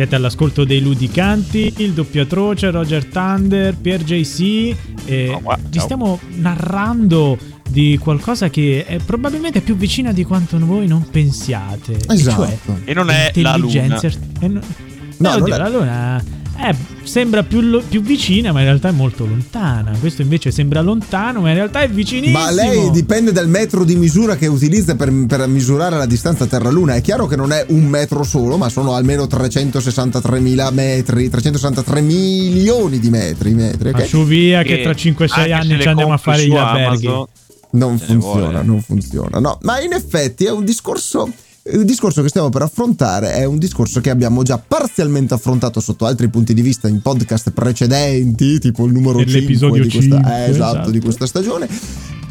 Siete all'ascolto dei Ludicanti, il doppio atroce, Roger Thunder, Pier JC. E Oh, wow, vi stiamo narrando di qualcosa che è probabilmente più vicina di quanto voi non pensiate. e Esatto. cioè E non è la intelligenza luna. art- e no- No, oddio, non è- la luna eh, sembra più, lo- più vicina, ma in realtà è molto lontana. Questo invece sembra lontano, ma in realtà è vicinissimo. Ma lei dipende dal metro di misura che utilizza per, per misurare la distanza Terra-Luna. È chiaro che non è un metro solo, ma sono almeno 363 mila metri, 363 milioni di metri. metri Ma ok? su via che tra 5-6 anche se anni ci andiamo a fare gli alberghi. Amazon, Non funziona, non funziona. No, ma in effetti è un discorso. Il discorso che stiamo per affrontare è un discorso che abbiamo già parzialmente affrontato sotto altri punti di vista in podcast precedenti, tipo il numero 5 Nell'episodio di questa, 5, eh, esatto, esatto. di questa stagione,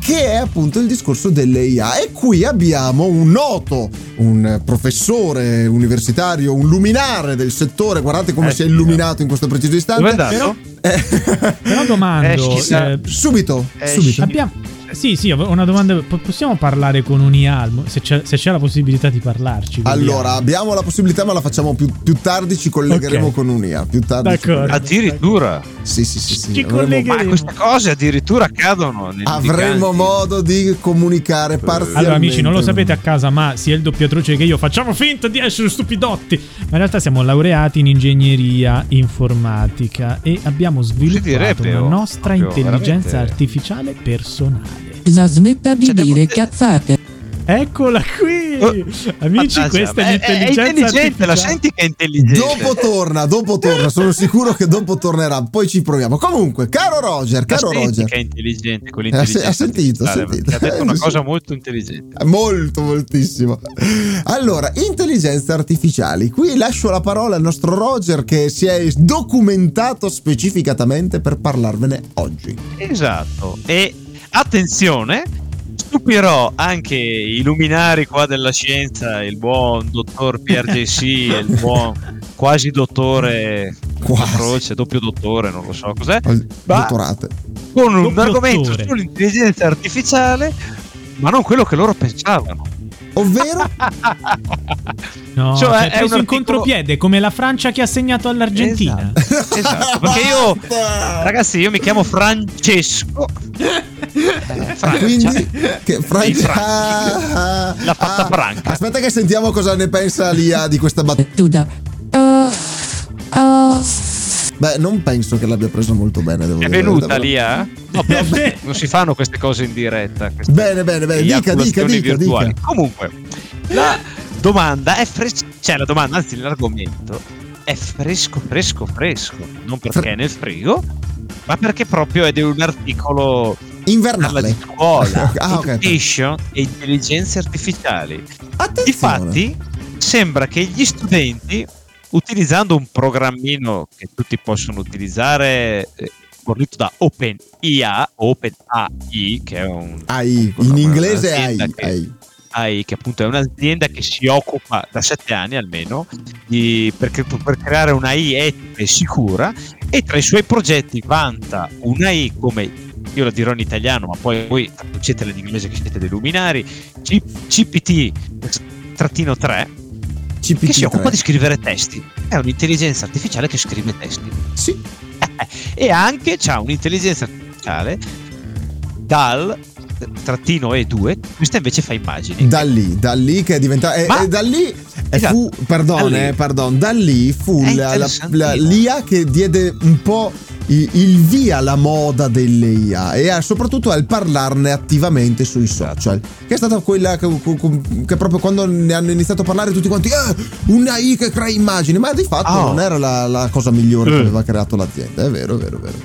che è appunto il discorso delle IA. E qui abbiamo un noto, un professore universitario, un luminare del settore. Guardate come Eh, si è illuminato in questo preciso istante. Dove è andato? Eh, Però domando, Eh, eh, subito, Eh, subito. abbiamo... Sì, sì, ho una domanda. Po- Possiamo parlare con un IA? Se c'è, se c'è la possibilità di parlarci. Allora, abbiamo la possibilità, ma la facciamo più, più tardi. Ci collegheremo Ok. con un'IA. Più tardi. D'accordo. Addirittura. Sì, sì, sì. sì. Ci collegheremo. Ma queste cose addirittura accadono. avremo modo di comunicare parzialmente. Allora, amici, non lo sapete a casa, ma sia il doppio atroce che io facciamo finta di essere stupidotti. Ma in realtà siamo laureati in ingegneria informatica e abbiamo sviluppato direbbe, una oh, nostra intelligenza veramente. artificiale personale. La smetta di Cioè, devo- dire cazzate. Eccola qui! Oh, Amici, Mannaggia, questa è l'intelligenza È intelligente, la artificiale. senti che è intelligente. Dopo torna, dopo torna, sono sicuro che dopo tornerà. Poi ci proviamo. Comunque, caro Roger, La caro senti Roger. che è intelligente con Eh, l'intelligenza ha sentito, ha sentito. Ha detto una Eh, cosa molto intelligente. Molto, moltissimo. Allora, intelligenze artificiali. Qui lascio la parola al nostro Roger che si è documentato specificatamente per parlarvene oggi. Esatto. E attenzione, stupirò anche i luminari qua della scienza, il buon dottor PRJC e il buon quasi dottore Quasi. Croce, doppio dottore, non lo so cos'è. Dottorate. Con un Doppio argomento dottore. sull'intelligenza artificiale, ma non quello che loro pensavano. Ovvero, No, Cioè, cioè, è preso un in contropiede come la Francia che ha segnato all'Argentina. Esatto, esatto, perché io ragazzi, io mi chiamo Francesco. Eh, Francia. quindi, che Francia. Francia. L'ha fatta franca. Aspetta, che sentiamo cosa ne pensa Lia di questa battuta. Oh, oh. Beh, non penso che l'abbia preso molto bene. Devo È dire. venuta lì, eh? No, però non si fanno queste cose in diretta. Bene, bene, bene. Dica, dica, dica, virtuali. dica. Comunque, la domanda è fresca. Cioè, la domanda, anzi, l'argomento è fresco, fresco, fresco. Non perché Fre- è nel frigo, ma perché proprio è di un articolo Invernale. di scuola, ah, ok. education e intelligenze artificiali. Attenzione. Difatti, sembra che gli studenti, utilizzando un programmino che tutti possono utilizzare, eh, fornito da OpenIA, OpenAI, che è un AI. In inglese AI. che- AI. AI, che appunto è un'azienda che si occupa da sette anni almeno di, per, per creare un'AI etica e sicura e tra i suoi progetti vanta un'AI come io la dirò in italiano ma poi voi traducetela in inglese che siete dei luminari C- CPT trattino 3 CPT3. che si occupa di scrivere testi è un'intelligenza artificiale che scrive testi Sì. e anche c'ha un'intelligenza artificiale dal trattino E2 questa invece fa immagini Da lì, da lì che è diventato. E, Ma- e da lì. e Esatto, fu, perdone, da lì. eh, pardon, da lì fu la, la- la- l'IA che diede un po' il via alla moda delle IA e soprattutto al parlarne attivamente sui Esatto. social. Che è stata quella che, che proprio quando ne hanno iniziato a parlare tutti quanti, eh, un AI che crea immagini, ma di fatto Oh. non era la, la cosa migliore che Eh. aveva creato l'azienda, è vero, è vero, è vero.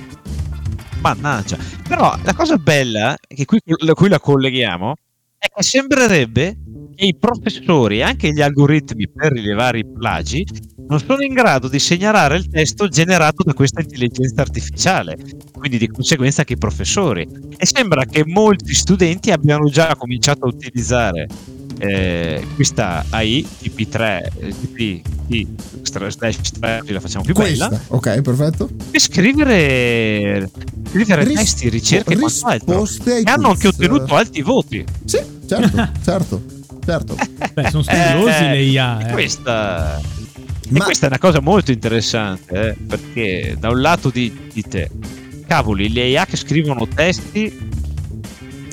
Mannaggia. Però la cosa bella, che qui, la cui la colleghiamo, è che sembrerebbe che i professori anche gli algoritmi per rilevare i plagi non sono in grado di segnalare il testo generato da questa intelligenza artificiale, quindi di conseguenza anche i professori. E sembra che molti studenti abbiano già cominciato a utilizzare eh, questa AI TP3, eh, TP slash 3, la facciamo più bella, Questa, ok, perfetto. per scrivere, scrivere Ris- testi, ricerche e quant'altro. risposte ai E hanno anche ottenuto alti voti. Sì, certo, certo, certo. Beh, sono Eh, le IA. e eh. Questa E Ma questa è una cosa molto interessante, eh, perché da un lato di, dite, cavoli, le IA che scrivono testi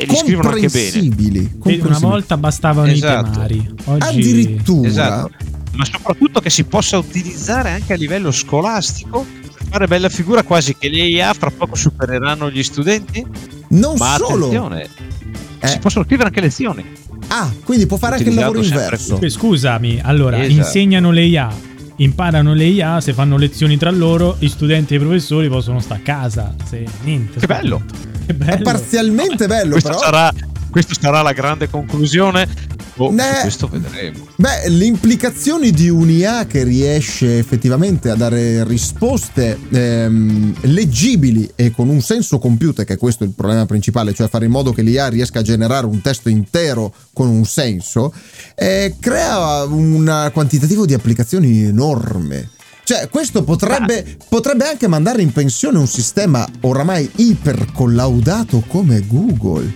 e li scrivono anche bene. Una volta bastavano Esatto. i temari. Oggi Addirittura. Esatto. Ma soprattutto che si possa utilizzare anche a livello scolastico per fare bella figura, quasi che le IA fra poco supereranno gli studenti. Non Ma solo. attenzione, Eh. si possono scrivere anche lezioni. Ah, quindi può fare anche il lavoro inverso. Scusami, allora Esatto. insegnano le IA, imparano le IA, se fanno lezioni tra loro, gli studenti e i professori possono stare a casa. Se, niente. Che bello. Che È bello. parzialmente bello, Questo però. sarà, questo sarà la grande conclusione. Boh, Ne- su questo vedremo. Beh, le implicazioni di un'IA che riesce effettivamente a dare risposte ehm, leggibili e con un senso compiuto, che questo è il problema principale, cioè fare in modo che l'IA riesca a generare un testo intero con un senso, eh, crea un quantitativo di applicazioni enorme. Cioè, questo potrebbe, potrebbe anche mandare in pensione un sistema oramai ipercollaudato come Google.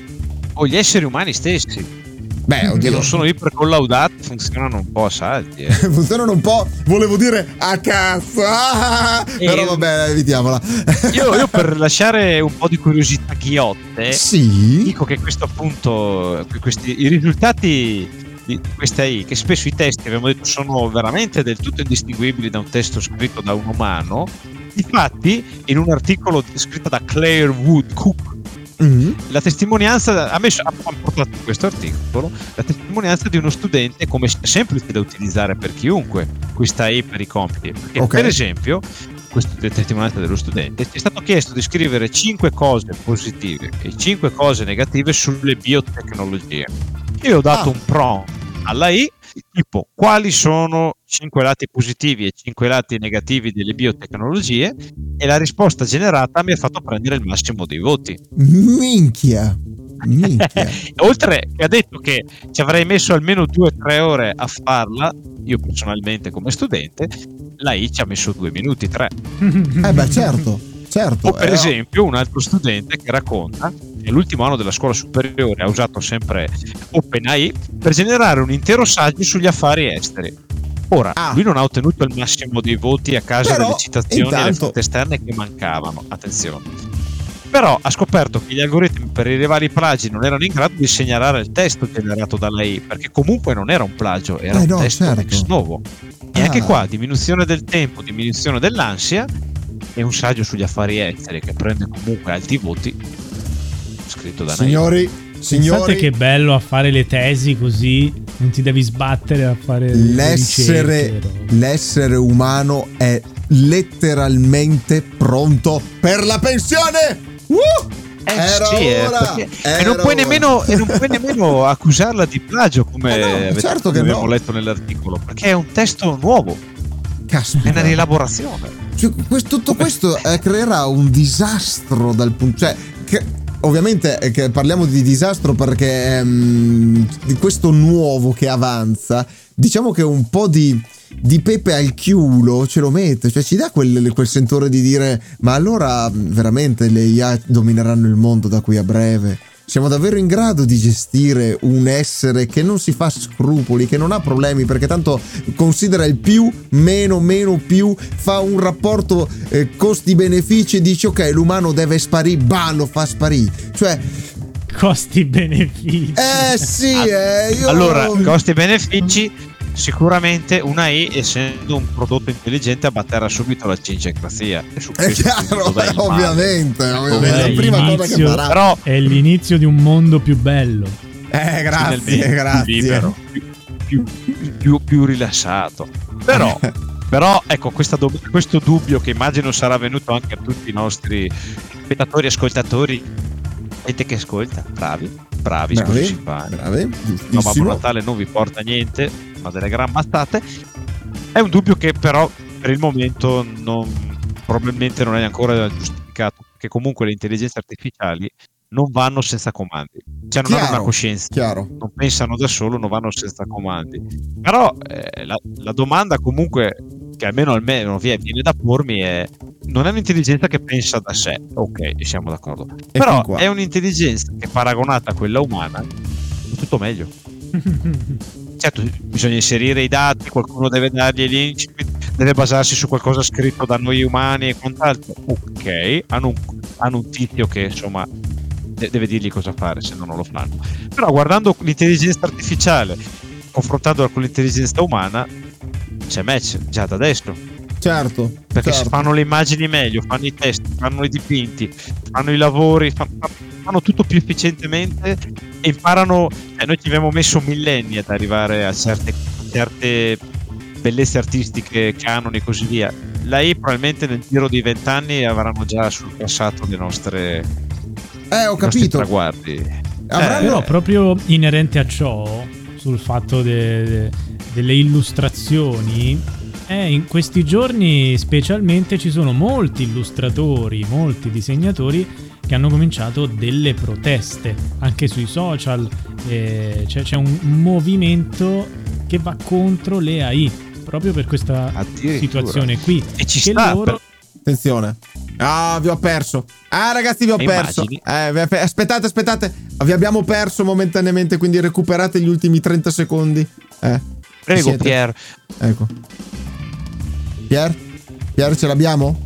O gli esseri umani stessi, Beh, oddio. non sono ipercollaudati, funzionano un po' a salti. eh. funzionano un po', volevo dire a cazzo, ah, Eh, però vabbè, evitiamola. Io, io per lasciare un po' di curiosità ghiotte, sì, dico che questo appunto, que- questi, i risultati di questa AI, che spesso i testi abbiamo detto sono veramente del tutto indistinguibili da un testo scritto da un umano, infatti in un articolo scritto da Claire Wood Cook Mhm. la testimonianza ha, messo, ha portato questo articolo la testimonianza di uno studente come semplice da utilizzare per chiunque questa AI per i compiti perché Ok. per esempio questa testimonianza dello studente ti è stato chiesto di scrivere 5 cose positive e 5 cose negative sulle biotecnologie io ho dato Ah. un prompt alla AI tipo quali sono 5 lati positivi e 5 lati negativi delle biotecnologie e la risposta generata mi ha fatto prendere il massimo dei voti minchia, minchia. Oltre che ha detto che ci avrei messo almeno 2-3 ore a farla, io personalmente come studente, la I ci ha messo 2 minuti, 3. Eh beh, certo, certo. O per eh, esempio un altro studente che racconta che l'ultimo anno della scuola superiore ha usato sempre OpenAI per generare un intero saggio sugli affari esteri. Ora, Ah. lui non ha ottenuto il massimo dei voti a causa Però, delle citazioni e le intanto- fonti esterne che mancavano. Attenzione. Però ha scoperto che gli algoritmi per rilevare i plagi non erano in grado di segnalare il testo generato da lei, perché comunque non era un plagio, era Eh un no, testo certo. ex novo. E Ah. anche qua, diminuzione del tempo, diminuzione dell'ansia e un saggio sugli affari esteri che prende comunque alti voti, scritto da. Signori, Pensate signori, che bello a fare le tesi così, non ti devi sbattere a fare le l'essere, ricerche, l'essere umano è letteralmente pronto per la pensione. Uh! Eh, Era sì, eh, ora, perché- e, non era puoi ora. nemmeno, e non puoi nemmeno accusarla di plagio come Eh no, certo che abbiamo no. letto nell'articolo, perché è un testo nuovo, è Caspita. una rielaborazione. Cioè, questo- tutto questo eh, creerà un disastro dal punto. Cioè, che- ovviamente eh, parliamo di disastro perché ehm, di questo nuovo che avanza, diciamo che un po' di, di pepe al chiulo ce lo mette, cioè ci dà quel, quel sentore di dire: ma allora veramente le IA domineranno il mondo da qui a breve. Siamo davvero in grado di gestire un essere che non si fa scrupoli, che non ha problemi, perché tanto considera il più, meno, meno, più, fa un rapporto eh, costi-benefici e dice ok, l'umano deve sparire, bah, lo fa sparire. Cioè, Costi-benefici. eh sì, eh, io... Allora, costi e benefici, sicuramente una AI, essendo un prodotto intelligente, abbatterà subito la cincecrazia. E È chiaro, male. ovviamente, ovviamente, Beh, la prima cosa che l'inizio- farà. Però È l'inizio di un mondo più bello. Eh, grazie, finalmente grazie. più libero, più, più- più- più rilassato. Però, però ecco, questa do- questo dubbio che immagino sarà venuto anche a tutti i nostri spettatori, ascoltatori, gente che ascolta, bravi, bravi, Bravi, simpatici. bravi, No, Babbo. Natale non vi porta niente, ma delle gran bastate. È un dubbio che però per il momento non, probabilmente non è ancora giustificato, perché comunque le intelligenze artificiali non vanno senza comandi, cioè non hanno una coscienza, Chiaro. non pensano da solo, non vanno senza comandi. Però eh, la, la domanda comunque che almeno almeno vie- viene da pormi è non è un'intelligenza che pensa da sé, ok, siamo d'accordo. E Però è un'intelligenza che paragonata a quella umana è tutto meglio. Certo, bisogna inserire i dati, qualcuno deve dargli gli incipit, deve basarsi su qualcosa scritto da noi umani e quant'altro. Ok, hanno un, hanno un tizio che insomma de- deve dirgli cosa fare, se no non lo fanno. Però guardando l'intelligenza artificiale, confrontandola con l'intelligenza umana, c'è match già da adesso. Certo. Perché certo. fanno le immagini meglio, fanno i test, fanno i dipinti, fanno i lavori, fan- fanno tutto più efficientemente e imparano. eh, noi ci abbiamo messo millenni ad arrivare a certe, certe bellezze artistiche, canoni e così via. La I probabilmente nel giro di vent'anni avranno già surpassato le nostre, Eh, ho capito. traguardi. Avranno- Però proprio inerente a ciò, sul fatto de- delle illustrazioni, eh, in questi giorni specialmente ci sono molti illustratori, molti disegnatori che hanno cominciato delle proteste anche sui social. eh, c'è, c'è un movimento che va contro le AI proprio per questa situazione qui. E ci che sta, loro... Attenzione. Ah, vi ho perso. Ah, ragazzi, vi ho Le perso. Eh, vi- aspettate, aspettate. Vi abbiamo perso momentaneamente, quindi recuperate gli ultimi 30 secondi. Eh, Prego? Pier. ecco. Pier? Pier ce l'abbiamo?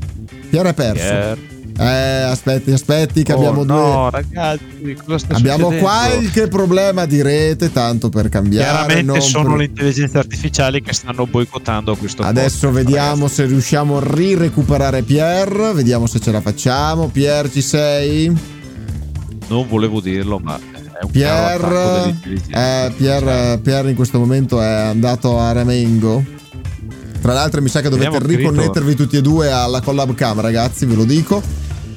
Pier è perso. Pier. Eh, aspetti, aspetti, che Oh, abbiamo due. No, ragazzi, cosa sta Abbiamo succedendo? qualche problema di rete, tanto per cambiare. Chiaramente sono per- le intelligenze artificiali che stanno boicottando questo Adesso podcast, vediamo ragazzi. se riusciamo a rirecuperare Pier. Vediamo se ce la facciamo. Pier, ci sei? Non volevo dirlo, ma è un Pier, eh, Pier, Pier in questo momento è andato a Remengo. Tra l'altro, mi sa che dovete che riconnettervi tutti e due alla collab cam, ragazzi. Ve lo dico.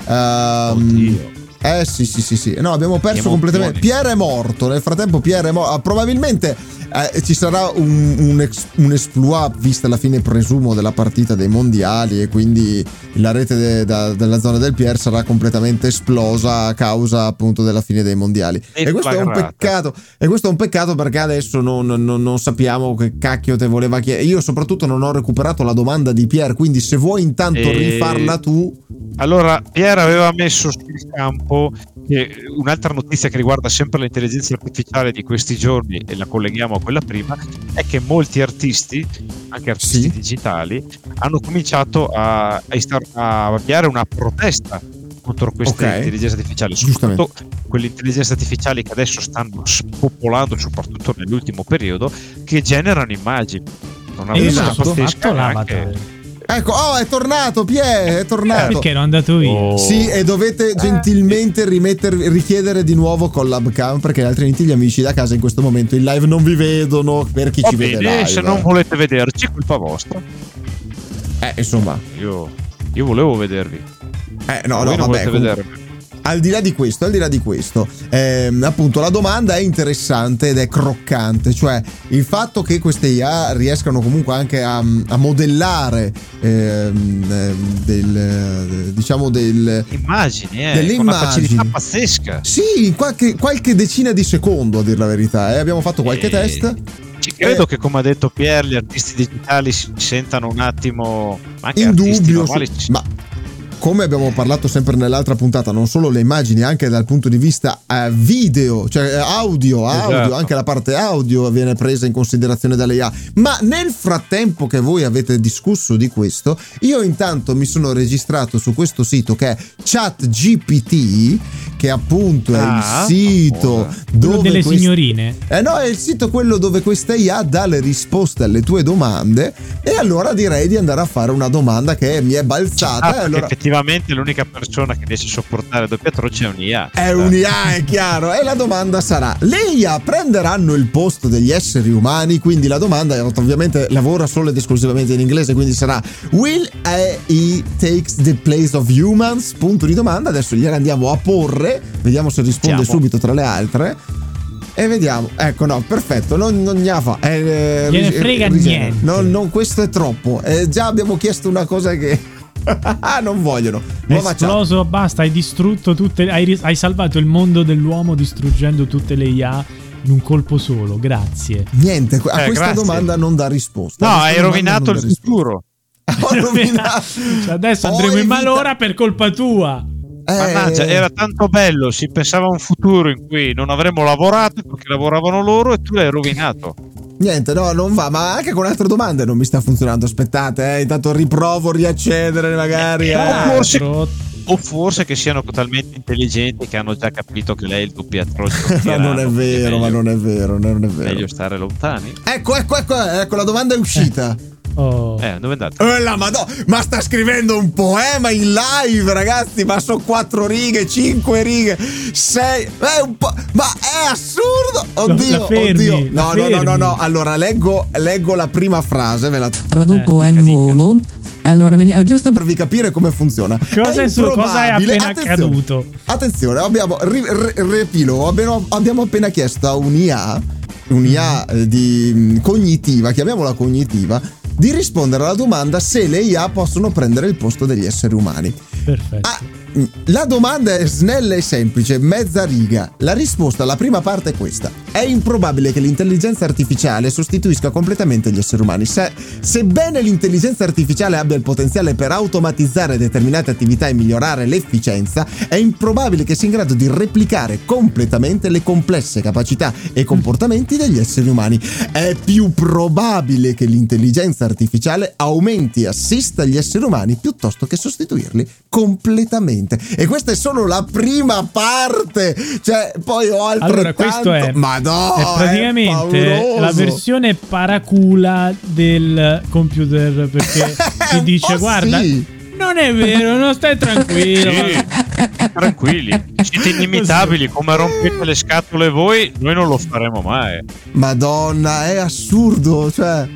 Oddio. eh sì, sì, sì, sì. No, abbiamo perso completamente. Pierre è morto. Nel frattempo, Pierre è morto. Probabilmente eh, ci sarà un, un, ex- un exploit, vista la fine, presumo, della partita dei mondiali. E quindi la rete de- da- della zona del Pierre sarà completamente esplosa a causa appunto della fine dei mondiali. E questo è un peccato. E questo è un peccato perché adesso non, non- non sappiamo che cacchio te voleva chiedere. Io, soprattutto, non ho recuperato la domanda di Pierre. Quindi, se vuoi intanto E- rifarla tu. Allora, Pier aveva messo sul campo che un'altra notizia che riguarda sempre l'intelligenza artificiale di questi giorni, e la colleghiamo a quella prima, è che molti artisti, anche artisti Sì. digitali, hanno cominciato a, a, istar- a avviare una protesta contro queste Ok. intelligenze artificiali, Giustamente. soprattutto quelle intelligenze artificiali che adesso stanno spopolando, soprattutto nell'ultimo periodo, che generano immagini. Non lo Esatto. fatto ma l'avatar. Ecco, oh, è tornato, Pie, è tornato. Perché ero andato io? Oh. Sì, e dovete gentilmente rimettervi, richiedere di nuovo collab cam perché altrimenti gli amici da casa in questo momento in live non vi vedono per chi Va ci vede bene, live. se non volete vederci, colpa vostra. Eh, insomma, Io, io volevo vedervi. eh, no, Voi no, non vabbè. volete comunque- vedermi. Al di là di questo, al di là di questo, ehm, appunto la domanda è interessante ed è croccante, cioè il fatto che queste IA riescano comunque anche a, a modellare ehm, ehm, del, eh, diciamo del, Immagini, eh, Delle una immagini. facilità pazzesca. Sì, qualche, qualche decina di secondo a dir la verità. eh. Abbiamo fatto qualche E- test. Ci credo Eh. che, come ha detto Pier, gli artisti digitali si sentano un attimo. Ma anche In dubbio, normali ma come abbiamo parlato sempre nell'altra puntata, non solo le immagini, anche dal punto di vista eh, video, cioè eh, audio, audio, Esatto. anche la parte audio viene presa in considerazione dalle IA. Ma nel frattempo che voi avete discusso di questo, io intanto mi sono registrato su questo sito che è ChatGPT, che appunto è Ah, il sito famosa. Quello dove delle quest- signorine. Eh no, è il sito quello dove questa IA dà le risposte alle tue domande e allora direi di andare a fare una domanda che mi è balzata Ah, e allora effettivamente l'unica persona che riesce a sopportare doppia croce è un'IA. è un'IA, è chiaro. E la domanda sarà: le IA prenderanno il posto degli esseri umani? Quindi la domanda, ovviamente, lavora solo ed esclusivamente in inglese, quindi sarà: Will AI takes the place of humans? Punto di domanda. Adesso gliela andiamo a porre, vediamo se risponde Andiamo. subito tra le altre. E vediamo, ecco, no, perfetto, non, non ne fa. Eh, Gliene ris- frega rigenera. niente. Non, non, questo è troppo. Eh, già abbiamo chiesto una cosa che non vogliono. È esploso, basta, hai distrutto tutte. Hai, ris- hai salvato il mondo dell'uomo distruggendo tutte le IA in un colpo solo. Grazie. Niente, a Eh, questa grazie. domanda non dà risposta. No, hai rovinato il risposta. futuro. Ho rovinato. Cioè, adesso Ho andremo in malora per colpa tua. Eh, Mannaggia, era tanto bello, si pensava a un futuro in cui non avremmo lavorato perché lavoravano loro e tu l'hai rovinato. Niente, no, non va, ma anche con altre domande non mi sta funzionando. Aspettate, eh, intanto riprovo a riaccedere magari. Eh, eh. forse- O forse che siano talmente intelligenti che hanno già capito che lei è il doppiatroce. ma non è vero, ma non è vero, non è vero. Meglio stare lontani. Ecco, ecco, ecco, ecco, la domanda è uscita. Oh. Eh, dove è andato? Eh, la madonna, ma sta scrivendo un poema in live, ragazzi. Ma sono quattro righe, cinque righe, sei. È un po'. Ma è assurdo! Oddio, la fermi, oddio. la No, no, no, no, no. Allora, leggo, leggo la prima frase, ve la Traduco Eh, in volo. Allora, vediamo giusto per vi capire come funziona. Cosa è, su- cosa è appena attenzione, accaduto? Attenzione, abbiamo ri- re- riepilogo, abbiamo, abbiamo appena chiesto a un'IA, un'IA Mm. eh, di mh, cognitiva, chiamiamola cognitiva, di rispondere alla domanda se le IA possono prendere il posto degli esseri umani. Perfetto. Ah, la domanda è snella e semplice, mezza riga. La risposta alla prima parte è questa. È improbabile che l'intelligenza artificiale sostituisca completamente gli esseri umani. Se, sebbene l'intelligenza artificiale abbia il potenziale per automatizzare determinate attività e migliorare l'efficienza, è improbabile che sia in grado di replicare completamente le complesse capacità e comportamenti degli esseri umani. È più probabile che l'intelligenza artificiale aumenti e assista gli esseri umani piuttosto che sostituirli completamente. E questa è solo la prima parte. Cioè, poi ho altrettanto... Allora, questo è, Madonna, è praticamente pauroso. la versione paracula del computer perché ti dice guarda, sì. non è vero, non stai tranquillo. Sì, tranquilli, siete inimitabili. Come rompete le scatole voi, noi non lo faremo mai. Madonna, è assurdo. Cioè, È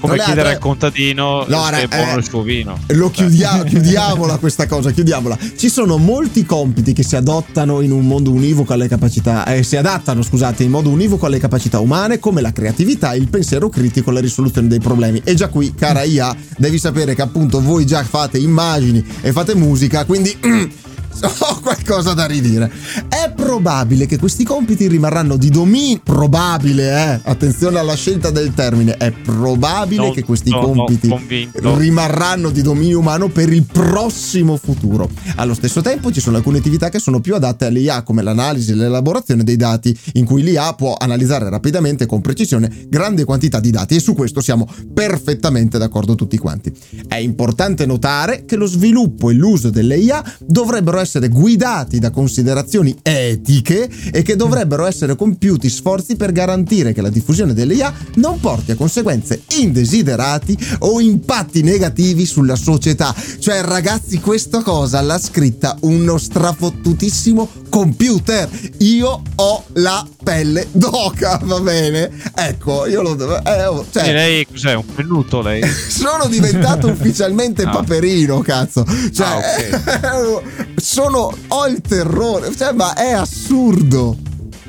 come Tra chiedere al contadino No, se è buono eh, il suo vino. Lo chiudiamo, chiudiamola questa cosa, chiudiamola. Ci sono molti compiti che si adottano in un mondo univoco alle capacità, eh, si adattano, scusate, in modo univoco alle capacità umane, come la creatività, il pensiero critico, la risoluzione dei problemi. E già qui, cara IA, devi sapere che appunto voi già fate immagini e fate musica, quindi ho qualcosa da ridire. È probabile che questi compiti rimarranno di dominio. Probabile, eh? Attenzione alla scelta del termine. È probabile Non che questi sono compiti convinto. rimarranno di dominio umano per il prossimo futuro. Allo stesso tempo ci sono alcune attività che sono più adatte all'IA, come l'analisi e l'elaborazione dei dati, in cui l'IA può analizzare rapidamente e con precisione grandi quantità di dati e su questo siamo perfettamente d'accordo tutti quanti. È importante notare che lo sviluppo e l'uso delle IA dovrebbero essere guidati da considerazioni etiche e che dovrebbero essere compiuti sforzi per garantire che la diffusione delle IA non porti a conseguenze indesiderati o impatti negativi sulla società. Cioè, ragazzi, questa cosa l'ha scritta uno strafottutissimo computer. Io ho la pelle d'oca, va bene? Ecco, io lo devo. eh, oh, cioè, E lei cos'è? Un pennuto lei? sono diventato ufficialmente Ah. paperino, cazzo. Cioè, Ah, sono. Ho il terrore. Cioè, ma è assurdo.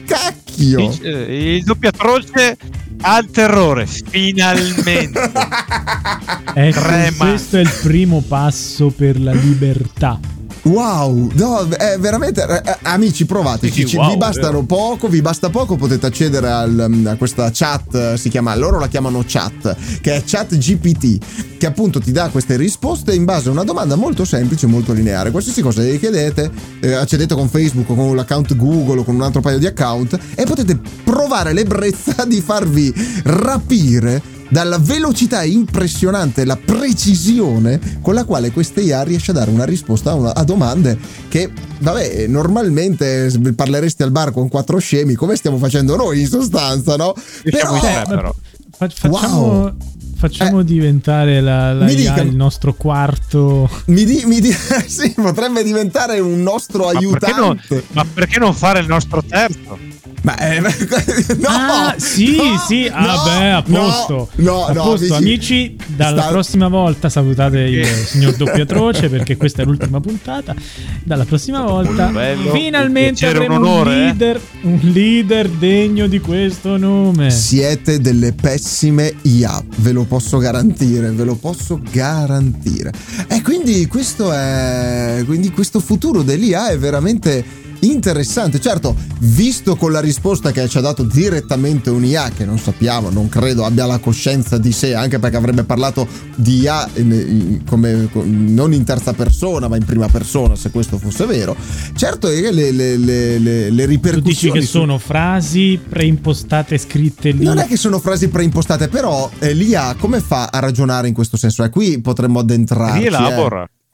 Cacchio. Dice- eh, Il doppiatroce ha il terrore, finalmente. Ecco, questo è il primo passo per la libertà. Wow, no, è veramente eh, eh, amici provateci, Sì, ci- wow, vi bastano poco, vi basta poco, potete accedere al, mm, a questa chat, eh, si chiama, loro la chiamano chat, che è chat GPT, che appunto ti dà queste risposte in base a una domanda molto semplice, molto lineare. Qualsiasi cosa gli chiedete, eh, accedete con Facebook o con l'account Google o con un altro paio di account e potete provare l'ebbrezza di farvi rapire dalla velocità impressionante la precisione con la quale questa IA riesce a dare una risposta a, una- a domande che, vabbè, normalmente parleresti al bar con quattro scemi, come stiamo facendo noi in sostanza, no? In tre, però. Fa- facciamo Wow. facciamo Eh, diventare la, la dica- il nostro quarto. Mi, di, mi di- sì, potrebbe diventare un nostro Ma perché, non, aiutante. ma perché non fare il nostro terzo? Ma, eh, no, ah, sì, no, sì, ah, no, beh, a no, posto. No, a no, posto. Amici, dalla sta- prossima volta salutate il signor Doppiatroce perché questa è l'ultima puntata. Dalla prossima volta, bello, finalmente un avremo un un, onore, eh. leader, un leader degno di questo nome. Siete delle pessime IA, ve lo posso garantire, ve lo posso garantire. E quindi questo è. Quindi questo futuro dell'IA è veramente interessante. Certo, visto con la risposta che ci ha dato direttamente un'IA, che non sappiamo, non credo abbia la coscienza di sé, anche perché avrebbe parlato di IA in- come, non in terza persona, ma in prima persona, se questo fosse vero. Certo, eh, le, le, le, le, le Tu ripercussioni. dici che su- sono frasi preimpostate scritte lì. Non è che sono frasi preimpostate, però eh, l'IA come fa a ragionare in questo senso? E qui potremmo addentrarci. eh.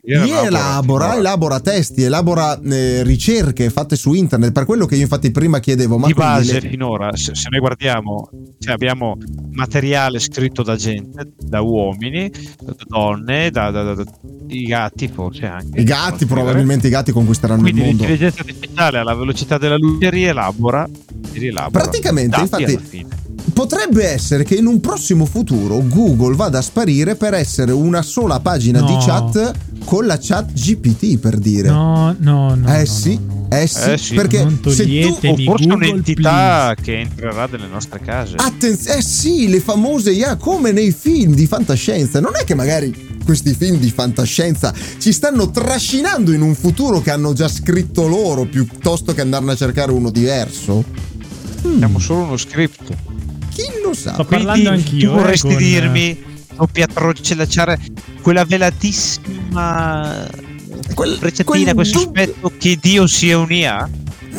Rielabora. Li elabora, elabora testi, elabora eh, ricerche fatte su internet. Per quello che io infatti prima chiedevo, ma di base le- finora, se, se noi guardiamo, cioè abbiamo materiale scritto da gente, da uomini, da donne, da, da- da- i gatti forse anche. i gatti, probabilmente i gatti conquisteranno Quindi il mondo. l'intelligenza artificiale alla velocità della luce rielabora, rielabora Praticamente, infatti. Potrebbe essere che in un prossimo futuro Google vada a sparire per essere una sola pagina di No. chat con la chat GPT per dire. No, no, no. eh no, sì, no, no. eh sì, Eh sì. perché se tu O forse Google, un'entità che entrerà nelle nostre case. Attenzione, eh sì, le famose IA come nei film di fantascienza. Non è che magari questi film di fantascienza ci stanno trascinando in un futuro che hanno già scritto loro piuttosto che andarne a cercare uno diverso? Siamo solo uno script. Sa? Sto parlando Quindi anch'io. Tu eh, vorresti con- dirmi, doppia trocellacciare, quella velatissima Quel- precettina, quel quel sospetto che Dio sia un'IA?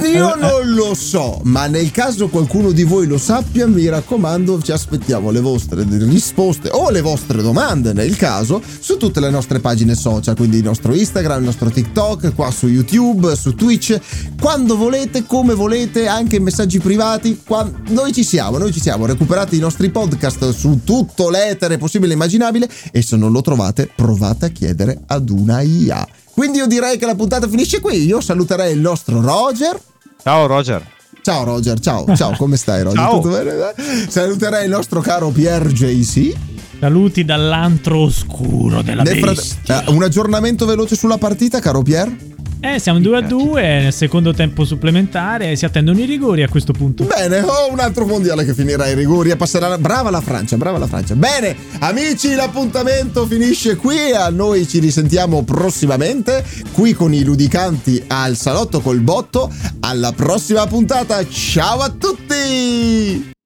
Io Eh, non lo so, ma nel caso qualcuno di voi lo sappia, mi raccomando, ci aspettiamo le vostre risposte o le vostre domande, nel caso, su tutte le nostre pagine social, quindi il nostro Instagram, il nostro TikTok, qua su YouTube, su Twitch, quando volete, come volete, anche in messaggi privati, qua- noi ci siamo, noi ci siamo, recuperate i nostri podcast su tutto l'etere possibile e immaginabile e se non lo trovate, provate a chiedere ad una IA. Quindi io direi che la puntata finisce qui. Io saluterei il nostro Roger. Ciao Roger. Ciao Roger, ciao, ciao, come stai Roger? Ciao. Tutto bene? Saluterei il nostro caro Pier JC. Saluti dall'antro oscuro della Nel frat- bestia. eh, un aggiornamento veloce sulla partita, caro Pier? Eh, siamo 2 a 2 nel secondo tempo supplementare. Si attendono i rigori a questo punto. Bene, ho un altro mondiale che finirà ai rigori e passerà. Brava la Francia, brava la Francia. Bene, amici, l'appuntamento finisce qui. A noi ci risentiamo prossimamente qui con i ludicanti al salotto col botto. Alla prossima puntata. Ciao a tutti!